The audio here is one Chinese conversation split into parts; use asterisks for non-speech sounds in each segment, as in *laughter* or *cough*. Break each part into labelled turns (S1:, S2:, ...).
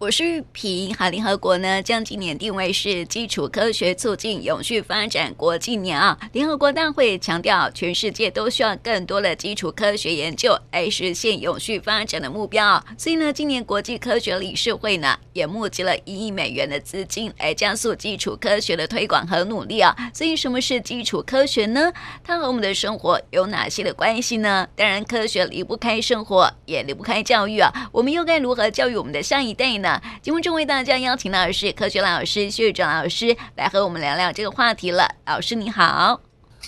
S1: 我是玉萍。哈，联合国呢将今年定位是基础科学促进永续发展国际年啊。联合国大会强调，全世界都需要更多的基础科学研究来实现永续发展的目标。所以呢，今年国际科学理事会呢也募集了一亿美元的资金来加速基础科学的推广和努力啊。所以，什么是基础科学呢？它和我们的生活有哪些的关系呢？当然，科学离不开生活，也离不开教育啊。我们又该如何教育我们的下一代呢？那节目中为大家邀请到的是科学老师薛正老师来和我们聊聊这个话题了。老师你好，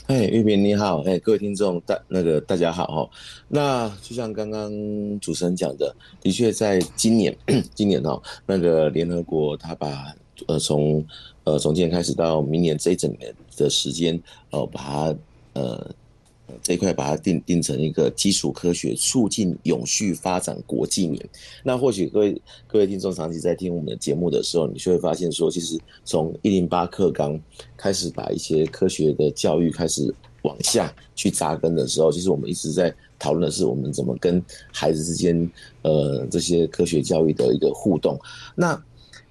S2: 哎，玉萍你好，哎，各位听众大那个大家好哈。那就像刚刚主持人讲的，的确在今年 *clears throat* 今年哦，那个联合国他把呃从呃从今年开始到明年这一整年的时间哦、呃，把它呃。这一块把它定定成一个基础科学促进永续发展国际年。那或许各位各位听众长期在听我们的节目的时候，你就会发现说，其实从一零八课纲开始把一些科学的教育开始往下去扎根的时候，其实我们一直在讨论的是我们怎么跟孩子之间呃这些科学教育的一个互动。那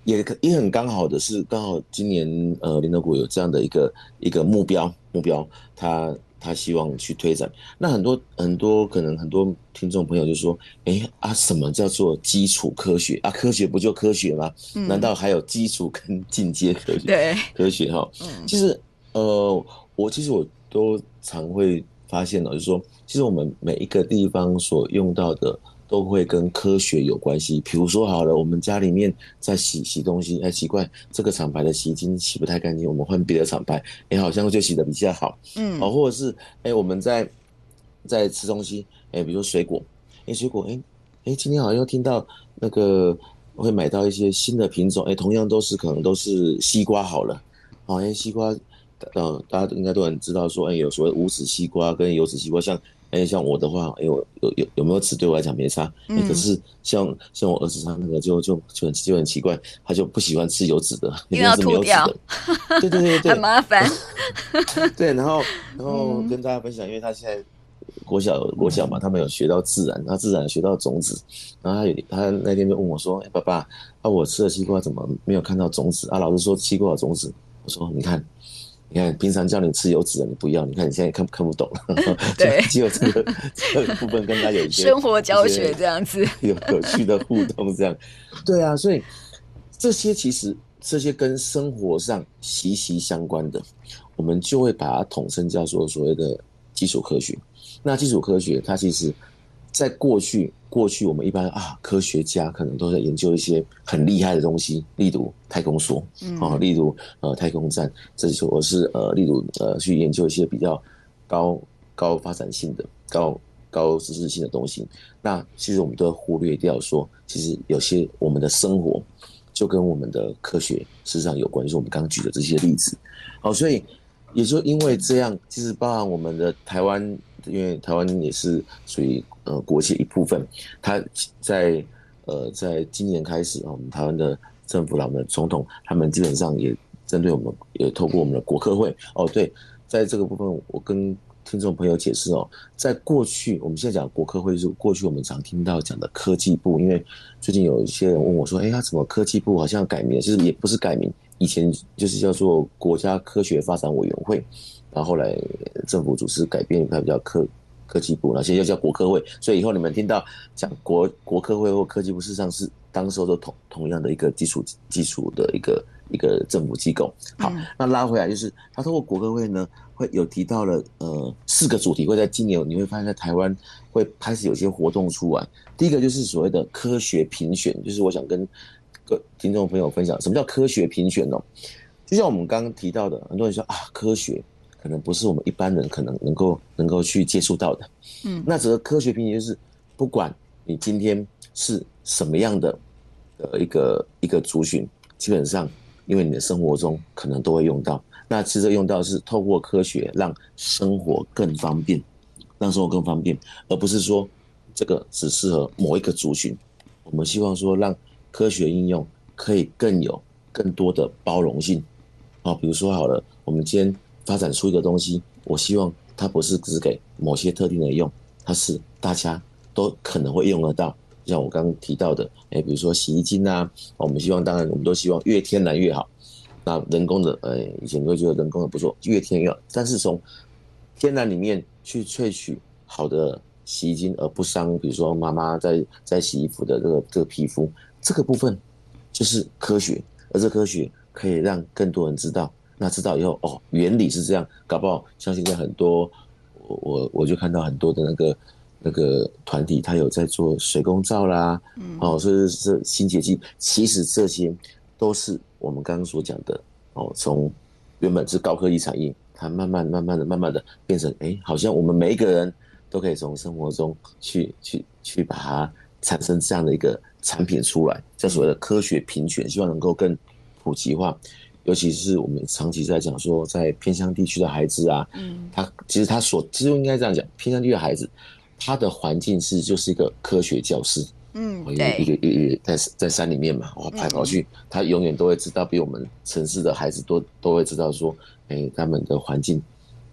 S2: 也也很刚好的是，刚好今年呃联合国有这样的一个一个目标目标，它。他希望去推展，那很多很多可能很多听众朋友就说：“哎、欸、啊，什么叫做基础科学啊？科学不就科学吗？嗯、难道还有基础跟进阶科学？对，科学哈。其实呃，我其实我都常会发现了，就是说，其实我们每一个地方所用到的。都会跟科学有关系，比如说好了，我们家里面在洗洗东西，哎，奇怪，这个厂牌的洗衣精洗不太干净，我们换别的厂牌，哎，好像就洗得比较好，嗯，哦，或者是哎，我们在在吃东西，哎，比如说水果，哎，水果，哎，哎，今天好像又听到那个会买到一些新的品种，哎，同样都是可能都是西瓜好了，好，哎，西瓜，呃，大家应该都很知道说，哎，有所谓无籽西瓜跟有籽西瓜，像。哎，像我的话，哎，我有有有没有籽对我来讲没差。嗯、可是像像我儿子他那个就就就很就很奇怪，他就不喜欢吃有籽的，一定要吐掉。对对对对，*laughs*
S1: 很麻烦。*laughs*
S2: 对，然后然后跟大家分享，因为他现在国小国小嘛，他没有学到自然，他自然学到种子。然后他有他那天就问我说：“哎，爸爸，啊，我吃的西瓜怎么没有看到种子啊？”老师说西瓜有种子。我说：“你看。”你看，平常叫你吃油脂的，你不要。你看你现在看看不懂了，*laughs* 对，只有这个这个部分跟他有一些
S1: 生活教学这样子，
S2: 有 *laughs* 有趣的互动这样。对啊，所以这些其实这些跟生活上息息相关的，我们就会把它统称叫做所谓的基础科学。那基础科学它其实。在过去，过去我们一般啊，科学家可能都在研究一些很厉害的东西，例如太空梭，啊，例如呃太空站，这是我是呃，例如呃去研究一些比较高高发展性的、高高知识性的东西。那其实我们都要忽略掉说，其实有些我们的生活就跟我们的科学事实上有关，就是我们刚刚举的这些例子。好，所以也就因为这样，其实包含我们的台湾。因为台湾也是属于呃国际一部分，他在呃在今年开始啊，我们台湾的政府、我们的总统，他们基本上也针对我们，也透过我们的国科会哦，对，在这个部分，我跟听众朋友解释哦，在过去我们现在讲国科会是过去我们常听到讲的科技部，因为最近有一些人问我说，哎，他怎么科技部好像改名？其实也不是改名，以前就是叫做国家科学发展委员会。然后后来政府组织改变，它比较科科技部，那现在又叫国科会，所以以后你们听到讲国国科会或科技部，事实上是当时候都同同样的一个基础基础的一个一个政府机构。好，那拉回来就是，他通过国科会呢，会有提到了呃四个主题，会在今年你会发现在台湾会开始有些活动出来。第一个就是所谓的科学评选，就是我想跟各听众朋友分享，什么叫科学评选呢？就像我们刚刚提到的，很多人说啊，科学。可能不是我们一般人可能能够能够去接触到的，嗯，那整个科学评选就是，不管你今天是什么样的呃一个一个族群，基本上因为你的生活中可能都会用到，那其实用到是透过科学让生活更方便，让生活更方便，而不是说这个只适合某一个族群。我们希望说让科学应用可以更有更多的包容性，啊，比如说好了，我们今天。发展出一个东西，我希望它不是只给某些特定的用，它是大家都可能会用得到，像我刚刚提到的，哎，比如说洗衣精啊，我们希望，当然我们都希望越天然越好。那人工的，哎，以前都觉得人工的不错，越天然越好。但是从天然里面去萃取好的洗衣精，而不伤，比如说妈妈在在洗衣服的这个这个皮肤，这个部分就是科学，而这科学可以让更多人知道。那知道以后，哦，原理是这样，搞不好像现在很多，我我我就看到很多的那个。那个团体，他有在做水工皂啦，嗯，哦，所以是清洁剂，其实这些都是我们刚刚所讲的哦，从原本是高科技产业，它慢慢、慢慢的、慢慢的变成，哎，好像我们每一个人都可以从生活中去、去、去把它产生这样的一个产品出来，叫所谓的科学平权，希望能够更普及化，尤其是我们长期在讲说，在偏乡地区的孩子啊，嗯，他其实他所其实应该这样讲，偏乡地区的孩子。他的环境是就是一个科学教室，嗯，一个一个一个在在山里面嘛，我跑来跑去，他永远都会知道比我们城市的孩子都都会知道说，哎，他们的环境，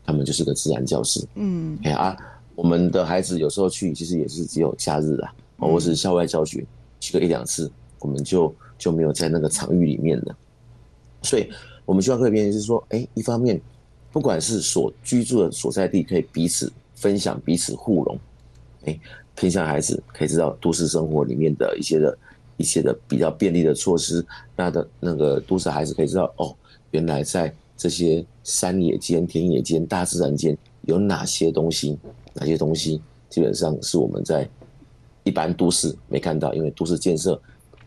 S2: 他们就是个自然教室，嗯，哎啊，我们的孩子有时候去其实也是只有假日啊，或是校外教学去个一两次，我们就就没有在那个场域里面了，所以我们需要特别是说，哎，一方面不管是所居住的所在地，可以彼此分享，彼此互融。哎，偏向孩子可以知道都市生活里面的一些的、一些的比较便利的措施。那的那个都市孩子可以知道哦，原来在这些山野间、田野间、大自然间有哪些东西，哪些东西基本上是我们在一般都市没看到，因为都市建设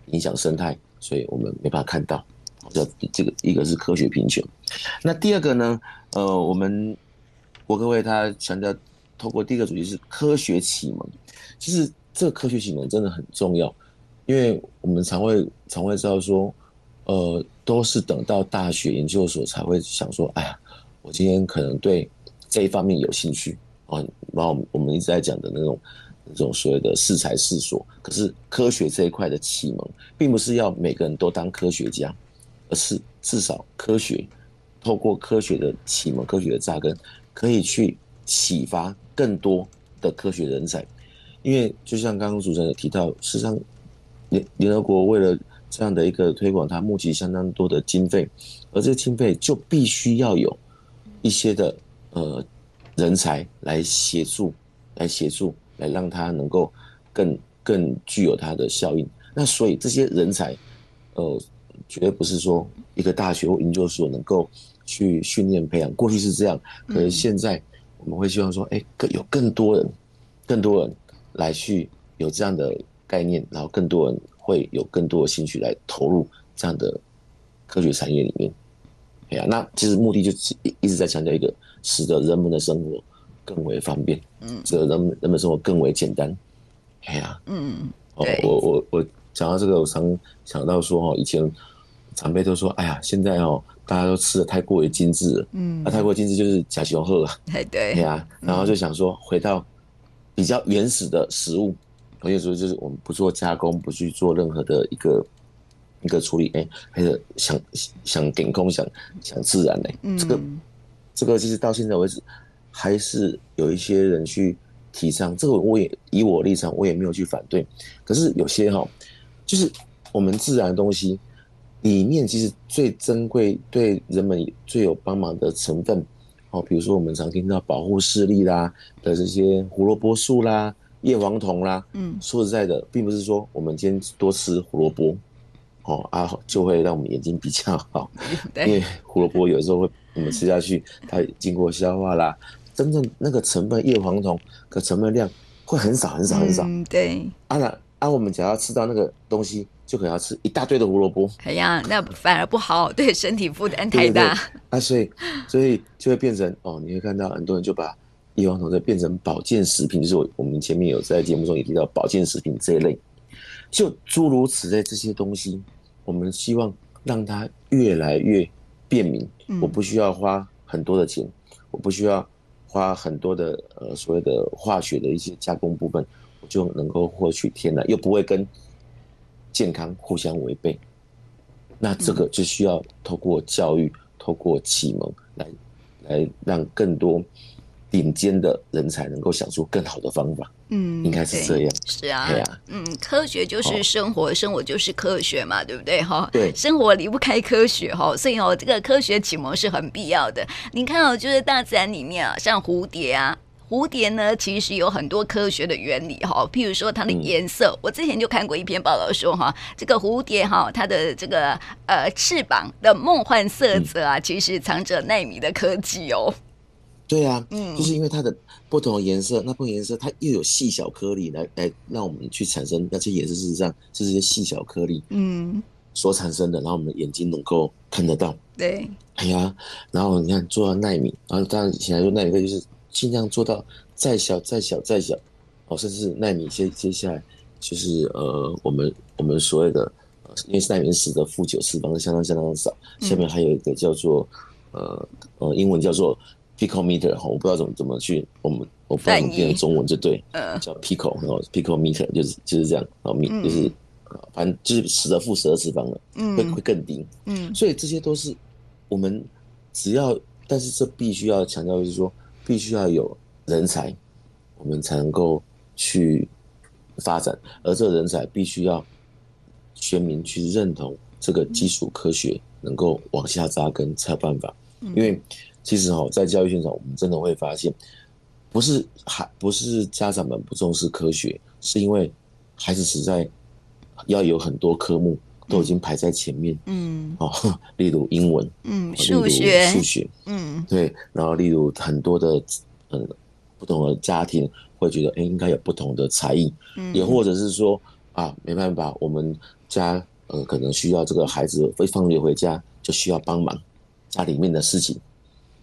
S2: 影响生态，所以我们没办法看到。这这个一个是科学贫穷，那第二个呢？呃，我们国科会他强调。透过第一个主题是科学启蒙，其实这个科学启蒙真的很重要，因为我们常会常会知道说，呃，都是等到大学研究所才会想说，哎呀，我今天可能对这一方面有兴趣啊，然后我们一直在讲的那种那种所谓的适才适所，可是科学这一块的启蒙，并不是要每个人都当科学家，而是至少科学透过科学的启蒙、科学的扎根，可以去启发。更多的科学人才，因为就像刚刚主持人有提到，事实上联联合国为了这样的一个推广，它募集相当多的经费，而这个经费就必须要有一些的呃人才来协助，来协助，来让它能够更更具有它的效应。那所以这些人才，呃，绝对不是说一个大学或研究所能够去训练培养。过去是这样，可是现在。我们会希望说，哎，更有更多人，更多人来去有这样的概念，然后更多人会有更多的兴趣来投入这样的科学产业里面。哎呀，那其实目的就是一一直在强调一个，使得人们的生活更为方便，嗯，使得人们人们生活更为简单。哎呀，嗯嗯，哦，我我我讲到这个，我常想到说，哦，以前长辈都说，哎呀，现在哦。大家都吃的太过于精致。了，嗯，那、啊、太过精致就是假雄厚了，对 *laughs* 对，对啊，然后就想说回到比较原始的食物，我有时候就是我们不做加工，不去做任何的一个一个处理，哎、欸，还是想想点空，想想自然呢、欸，嗯，这个这个其实到现在为止还是有一些人去提倡，这个我也以我立场我也没有去反对，可是有些哈，就是我们自然的东西。里面其实最珍贵、对人们最有帮忙的成分，哦，比如说我们常听到保护视力啦的这些胡萝卜素啦、叶黄酮啦，嗯，说实在的，并不是说我们今天多吃胡萝卜，哦啊就会让我们眼睛比较好，*laughs* 因为胡萝卜有时候会我们吃下去，它经过消化啦，真正那个成分叶黄酮的成分量会很少很少很少，嗯，对，啊那啊我们只要吃到那个东西。就可能要吃一大堆的胡萝卜，
S1: 哎呀，那反而不好，对身体负担太大。
S2: 啊，所以所以就会变成哦，你会看到很多人就把叶黄酮再变成保健食品，就是我我们前面有在节目中也提到保健食品这一类，就诸如此类这些东西，我们希望让它越来越便民。我不需要花很多的钱，我不需要花很多的呃所谓的化学的一些加工部分，我就能够获取天然，又不会跟。健康互相违背，那这个就需要透过教育、透过启蒙来来让更多顶尖的人才能够想出更好的方法，嗯，应该是这样，
S1: 是啊，对啊，嗯，科学就是生活，生活就是科学嘛，对不对哈？
S2: 对，
S1: 生活离不开科学哈，所以哦，这个科学启蒙是很必要的。你看哦，就是大自然里面啊，像蝴蝶啊，蝴蝶呢其实有很多科学的原理哈，譬如说它的颜色，我之前就看过一篇报道说哈，这个蝴蝶哈，它的这个呃翅膀的梦幻色泽啊，其实藏着纳米的科技哦。
S2: 对啊，嗯，就是因为它的不同的颜色，那不同颜色它又有细小颗粒来来让我们去产生那些颜色，事实上是这些细小颗粒，嗯，所产生的，然后我们的眼睛能够看得到。
S1: 对，
S2: 哎呀，然后你看做到纳米，然后当然现在说纳米就是尽量做到再小再小再小，哦，甚至奈米接接下来就是呃我们我们所谓的，因为是奈米十的负九次方是相当相当少，下面还有一个叫做呃呃英文叫做。Picometer 哈，我不知道怎么怎么去，我们我不知道怎么变成中文就对，呃，叫 Pico，然后 Picometer 就是就是这样，然后米就是，反正就是十的负十二次方了，嗯，会会更低，嗯，所以这些都是我们只要，但是这必须要强调就是说，必须要有人才，我们才能够去发展，而这人才必须要全民去认同这个基础科学能够往下扎根才有办法，因为。其实哈，在教育现场，我们真的会发现，不是还不是家长们不重视科学，是因为孩子实在要有很多科目都已经排在前面，*laughs* 嗯，哦，例如英文，嗯，数学，数学，嗯，对，然后例如很多的嗯不同的家庭会觉得，哎，应该有不同的才艺，嗯，也或者是说啊，没办法，我们家呃可能需要这个孩子会放学回家就需要帮忙家里面的事情。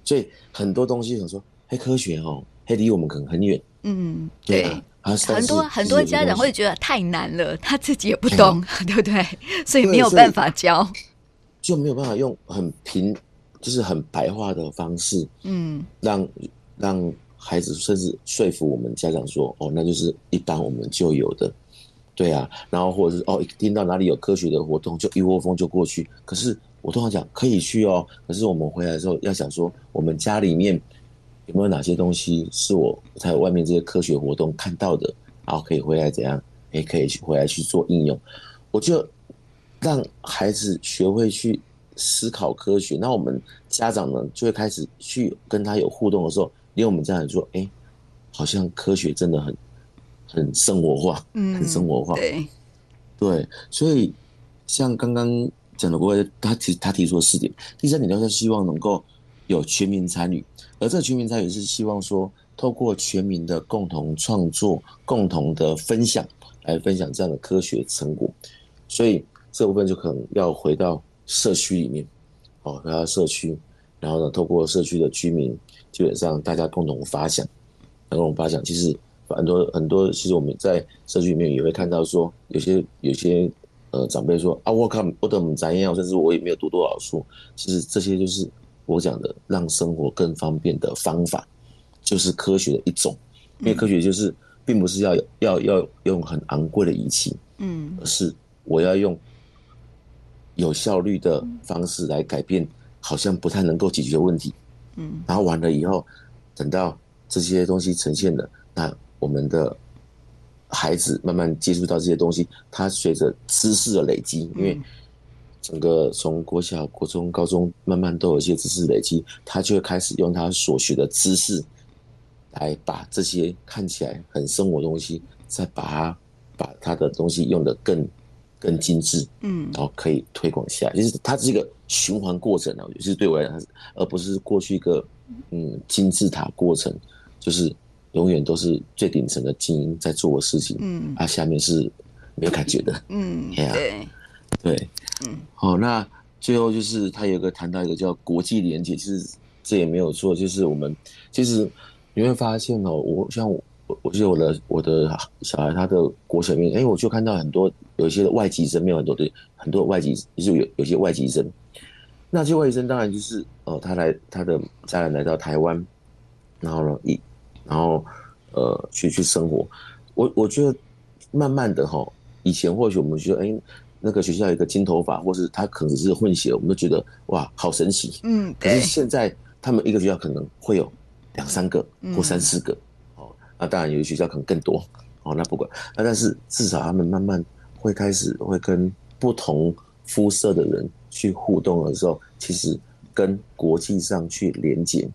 S2: 所以很多东西想说，黑科学哦，嘿离我们可能很远。嗯，对，啊，
S1: 很多很多家长会觉得太难了，*laughs* 他自己也不懂，嗯、*laughs* 对不对？所以没有办法教，
S2: 就没有办法用很平，就是很白话的方式，嗯，让让孩子甚至说服我们家长说，哦，那就是一般我们就有的，对啊，然后或者是哦，一听到哪里有科学的活动，就一窝蜂就过去，可是。我通常讲可以去哦，可是我们回来的时候要想说，我们家里面有没有哪些东西是我在外面这些科学活动看到的，然后可以回来怎样，也可以去回来去做应用。我就让孩子学会去思考科学，那我们家长呢就会开始去跟他有互动的时候，因为我们家长说，哎，好像科学真的很很生活化，嗯，很生活化，对，对，所以像刚刚。讲的过，他提他提出了四点，第三点就是希望能够有全民参与，而这个全民参与是希望说，透过全民的共同创作、共同的分享，来分享这样的科学成果。所以这部分就可能要回到社区里面，哦，回到社区，然后呢，透过社区的居民，基本上大家共同发想，共同发想。其实很多很多，其实我们在社区里面也会看到说，有些有些。呃，长辈说啊，我看我等咱样，甚至我也没有读多少书。其实这些就是我讲的，让生活更方便的方法，就是科学的一种。因为科学就是，并不是要要要用很昂贵的仪器，嗯，而是我要用有效率的方式来改变，好像不太能够解决的问题，嗯，然后完了以后，等到这些东西呈现了，那我们的。孩子慢慢接触到这些东西，他随着知识的累积，因为整个从国小、国中、高中慢慢都有一些知识累积，他就会开始用他所学的知识来把这些看起来很生活的东西，再把它把他的东西用得更更精致，嗯，然后可以推广下来。其实它是一个循环过程啊，就是对我来讲，而不是过去一个嗯金字塔过程，就是。永远都是最顶层的精英在做的事情，嗯，啊，下面是没有感觉的，嗯，对，对，嗯，好，那最后就是他有个谈到一个叫国际连接，其实这也没有错，就是我们其实你会发现哦，我像我，我记得我的我的小孩他的国小里面，哎，我就看到很多有一些外籍生，没有很多的很多外籍，就是有有些外籍生，那些外籍生当然就是哦，他来他的家人来到台湾，然后呢一。然后，呃，去去生活，我我觉得慢慢的哈，以前或许我们觉得，哎，那个学校有一个金头发，或是他可能只是混血，我们都觉得哇，好神奇。嗯，可是现在他们一个学校可能会有两三个或三四个，哦、嗯，那当然有的学校可能更多，哦，那不管，那但是至少他们慢慢会开始会跟不同肤色的人去互动的时候，其实跟国际上去连接，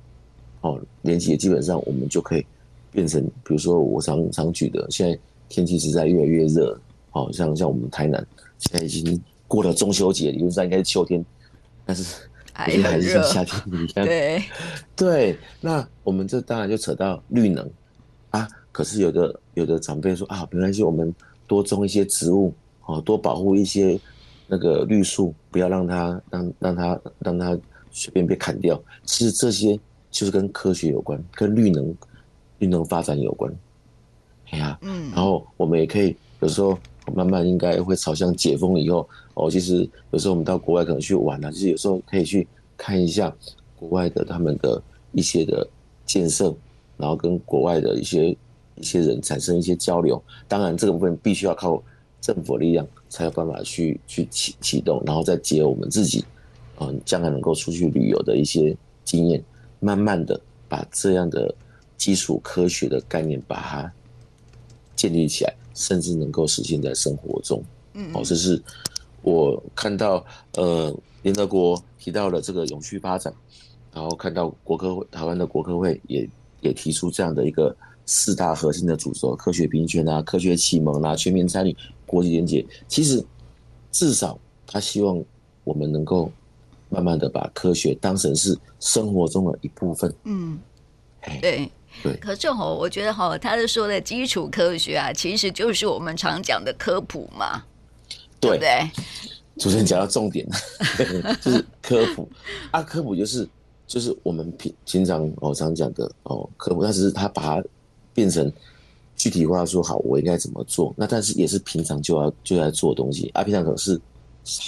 S2: 哦，连接基本上我们就可以变成，比如说我常常举的，现在天气实在越来越热，哦，像像我们台南现在已经过了中秋节，理论上应该是秋天，但是。还是还是像夏天一样，*laughs*
S1: 对
S2: 对。那我们这当然就扯到绿能啊。可是有的有的长辈说啊，没关系，我们多种一些植物啊，多保护一些那个绿树，不要让它让让它让它随便被砍掉。其实这些就是跟科学有关，跟绿能绿能发展有关。哎呀，嗯。然后我们也可以有时候慢慢应该会朝向解封以后。哦，其实有时候我们到国外可能去玩啊，就是有时候可以去看一下国外的他们的一些的建设，然后跟国外的一些一些人产生一些交流。当然，这个部分必须要靠政府力量才有办法去去启启动，然后再结合我们自己，嗯，将来能够出去旅游的一些经验，慢慢的把这样的基础科学的概念把它建立起来，甚至能够实现在生活中。嗯，哦，这是。我看到，呃，联合国提到了这个永续发展，然后看到国科会，台湾的国科会也也提出这样的一个四大核心的主轴：科学平权啊，科学启蒙啊，全面参与，国际连结。其实，至少他希望我们能够慢慢的把科学当成是生活中的一部分。嗯，
S1: 对
S2: 对。
S1: 可是吼，我觉得吼，他是说的基础科学啊，其实就是我们常讲的科普嘛。对，对，
S2: 主持人讲到重点，*laughs* 就是科普。啊，科普就是就是我们平平常哦常讲的哦，科普，但是他把它变成具体化，说好我应该怎么做，那但是也是平常就要就要做的东西。啊，平常可是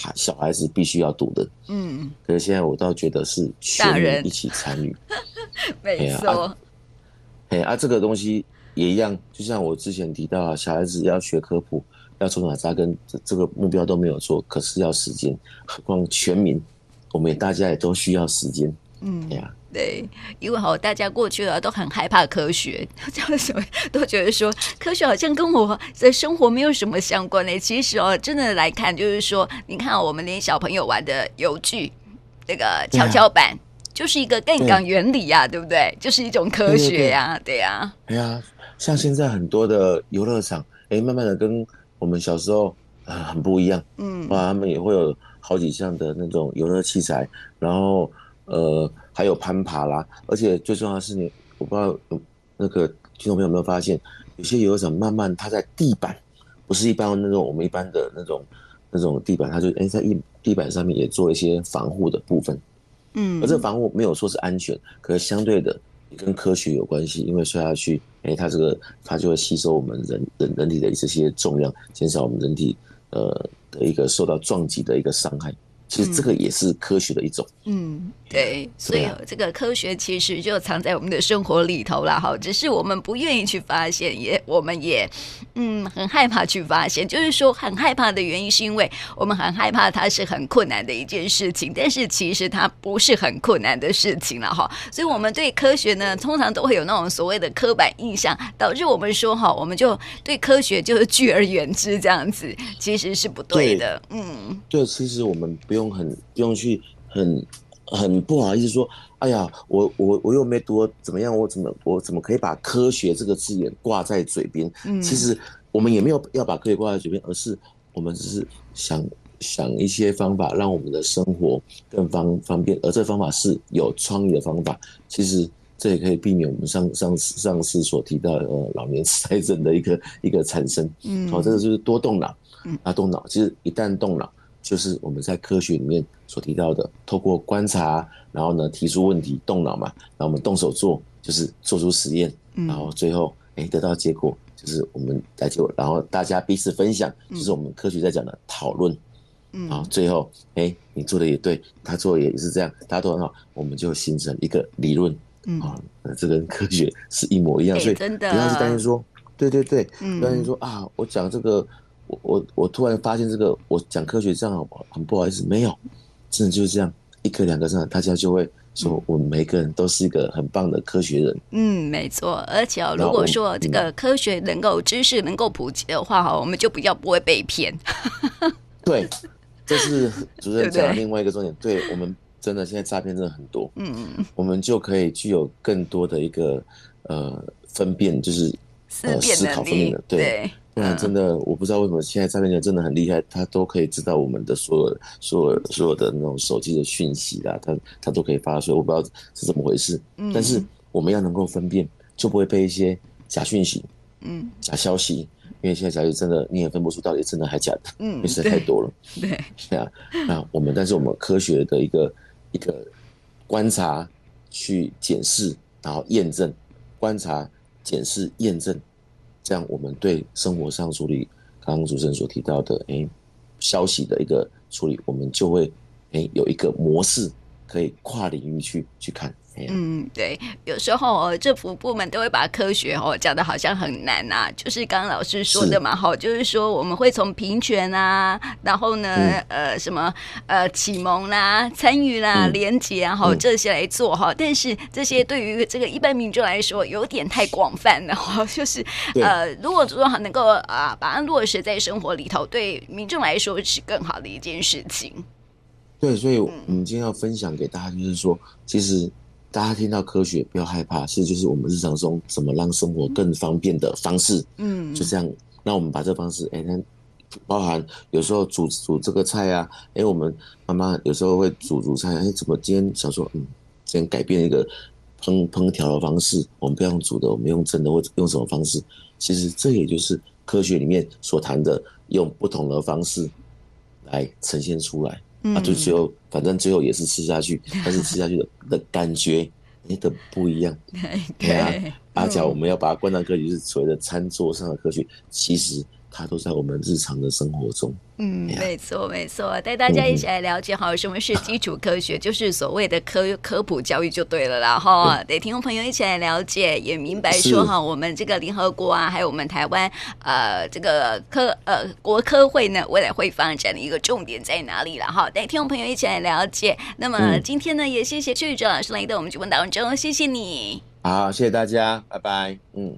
S2: 孩小孩子必须要读的，嗯，可是现在我倒觉得是全人。一起参与，*laughs*
S1: 没错，
S2: 哎啊，这个东西也一样，就像我之前提到啊，小孩子要学科普。要从哪扎根，这这个目标都没有做，可是要时间，何况全民，我们大家也都需要时间。嗯，对呀，
S1: 对，因为好，大家过去了都很害怕科学，*laughs* 这样什么都觉得说科学好像跟我的生活没有什么相关的。其实哦，真的来看，就是说，你看我们连小朋友玩的游具，那个跷跷板，就是一个杠杆原理呀，对不对？就是一种科学呀，对呀。
S2: 对呀，像现在很多的游乐场，哎，慢慢的跟我们小时候啊很不一样，嗯，哇，他们也会有好几项的那种游乐器材，然后呃还有攀爬啦，而且最重要的是你，我不知道那个听众朋友有没有发现，有些游乐场慢慢它在地板，不是一般那种我们一般的那种那种地板，它就哎在一地板上面也做一些防护的部分，嗯，而这个防护没有说是安全，可是相对的跟科学有关系，因为摔下去。哎，它这个它就会吸收我们人人人体的这些重量，减少我们人体呃的一个受到撞击的一个伤害。其实这个也是科学的一种。
S1: 嗯，对，所以这个科学其实就藏在我们的生活里头了哈，只是我们不愿意去发现，也我们也嗯很害怕去发现。就是说很害怕的原因，是因为我们很害怕它是很困难的一件事情，但是其实它不是很困难的事情了哈。所以我们对科学呢，通常都会有那种所谓的刻板印象，导致我们说哈，我们就对科学就是拒而远之这样子，其实是不对的。对嗯，
S2: 对，其实我们不用。用很不用去很很不好意思说，哎呀，我我我又没读怎么样，我怎么我怎么可以把科学这个字眼挂在嘴边？嗯，其实我们也没有要把科学挂在嘴边，而是我们只是想想一些方法，让我们的生活更方方便，而这方法是有创意的方法。其实这也可以避免我们上上上次所提到的呃老年痴呆症的一个一个产生。嗯，好，这个就是多动脑，嗯，啊，动脑，其实一旦动脑。就是我们在科学里面所提到的，透过观察，然后呢提出问题，动脑嘛，然后我们动手做，就是做出实验，然后最后哎得到结果，就是我们来就，然后大家彼此分享，就是我们科学在讲的讨论，嗯，然后最后哎你做的也对，他做的也是这样，大家都很好，我们就形成一个理论，嗯啊，这跟科学是一模一样，所以不要去担心说，对对对，不要担心说啊，我讲这个。我我我突然发现这个，我讲科学这样很不好意思，没有，真的就是这样。一个两个上，大家就会说我们每个人都是一个很棒的科学人。
S1: 嗯，没错。而且哦，如果说这个科学能够知识能够普及的话，哈，我们就比较不会被骗。*laughs*
S2: 对，这是主任讲的另外一个重点。对，我们真的现在诈骗真的很多。嗯嗯，我们就可以具有更多的一个呃分辨，就是呃思考方面的。对。对不然真的，我不知道为什么现在诈骗人真的很厉害，他都可以知道我们的所有、所有、所有的那种手机的讯息啦，他他都可以发出来，我不知道是怎么回事。嗯，但是我们要能够分辨，就不会被一些假讯息、嗯，假消息，因为现在假消息真的你也分不出到底真的还假的，嗯，因为实在太多了。对，*laughs* 对啊，那我们但是我们科学的一个一个观察、去检视，然后验证，观察、检视、验证。这样，我们对生活上处理，刚刚主持人所提到的，哎、消息的一个处理，我们就会，哎、有一个模式可以跨领域去去看。
S1: 嗯，对，有时候哦，政府部门都会把科学哦讲的好像很难呐、啊，就是刚刚老师说的嘛，哈，就是说我们会从平权啊，然后呢，嗯、呃，什么呃启蒙啦、啊、参与啦、嗯、连结啊，哈，这些来做哈，但是这些对于这个一般民众来说有点太广泛了 *laughs* 哈，就是呃，如果说能够啊把它落实在生活里头，对民众来说是更好的一件事情。
S2: 对，所以我们今天要分享给大家，就是说，其实。大家听到科学不要害怕，其实就是我们日常中怎么让生活更方便的方式。嗯，就这样。那我们把这方式，哎、欸，那包含有时候煮煮这个菜啊，哎、欸，我们妈妈有时候会煮煮菜，哎、欸，怎么今天想说，嗯，今天改变一个烹烹调的方式，我们不要用煮的，我们用蒸的，或者用什么方式？其实这也就是科学里面所谈的，用不同的方式来呈现出来。嗯、啊，就最后反正最后也是吃下去，但是吃下去的的感觉，也的不一样。*laughs* 对啊，阿角我们要把它灌上科学，就是所谓的餐桌上的科学，其实。它都在我们日常的生活中。
S1: 嗯，没错，没错，带大家一起来了解好，什么是基础科学，就是所谓的科科普教育就对了啦哈。得听众朋友一起来了解，也明白说哈，我们这个联合国啊，还有我们台湾呃这个科呃国科会呢，未来会发展的一个重点在哪里了哈。带听众朋友一起来了解。那么今天呢，也谢谢邱宇哲老师来到我们节目当中，谢谢你。
S2: 好，谢谢大家，拜拜。嗯。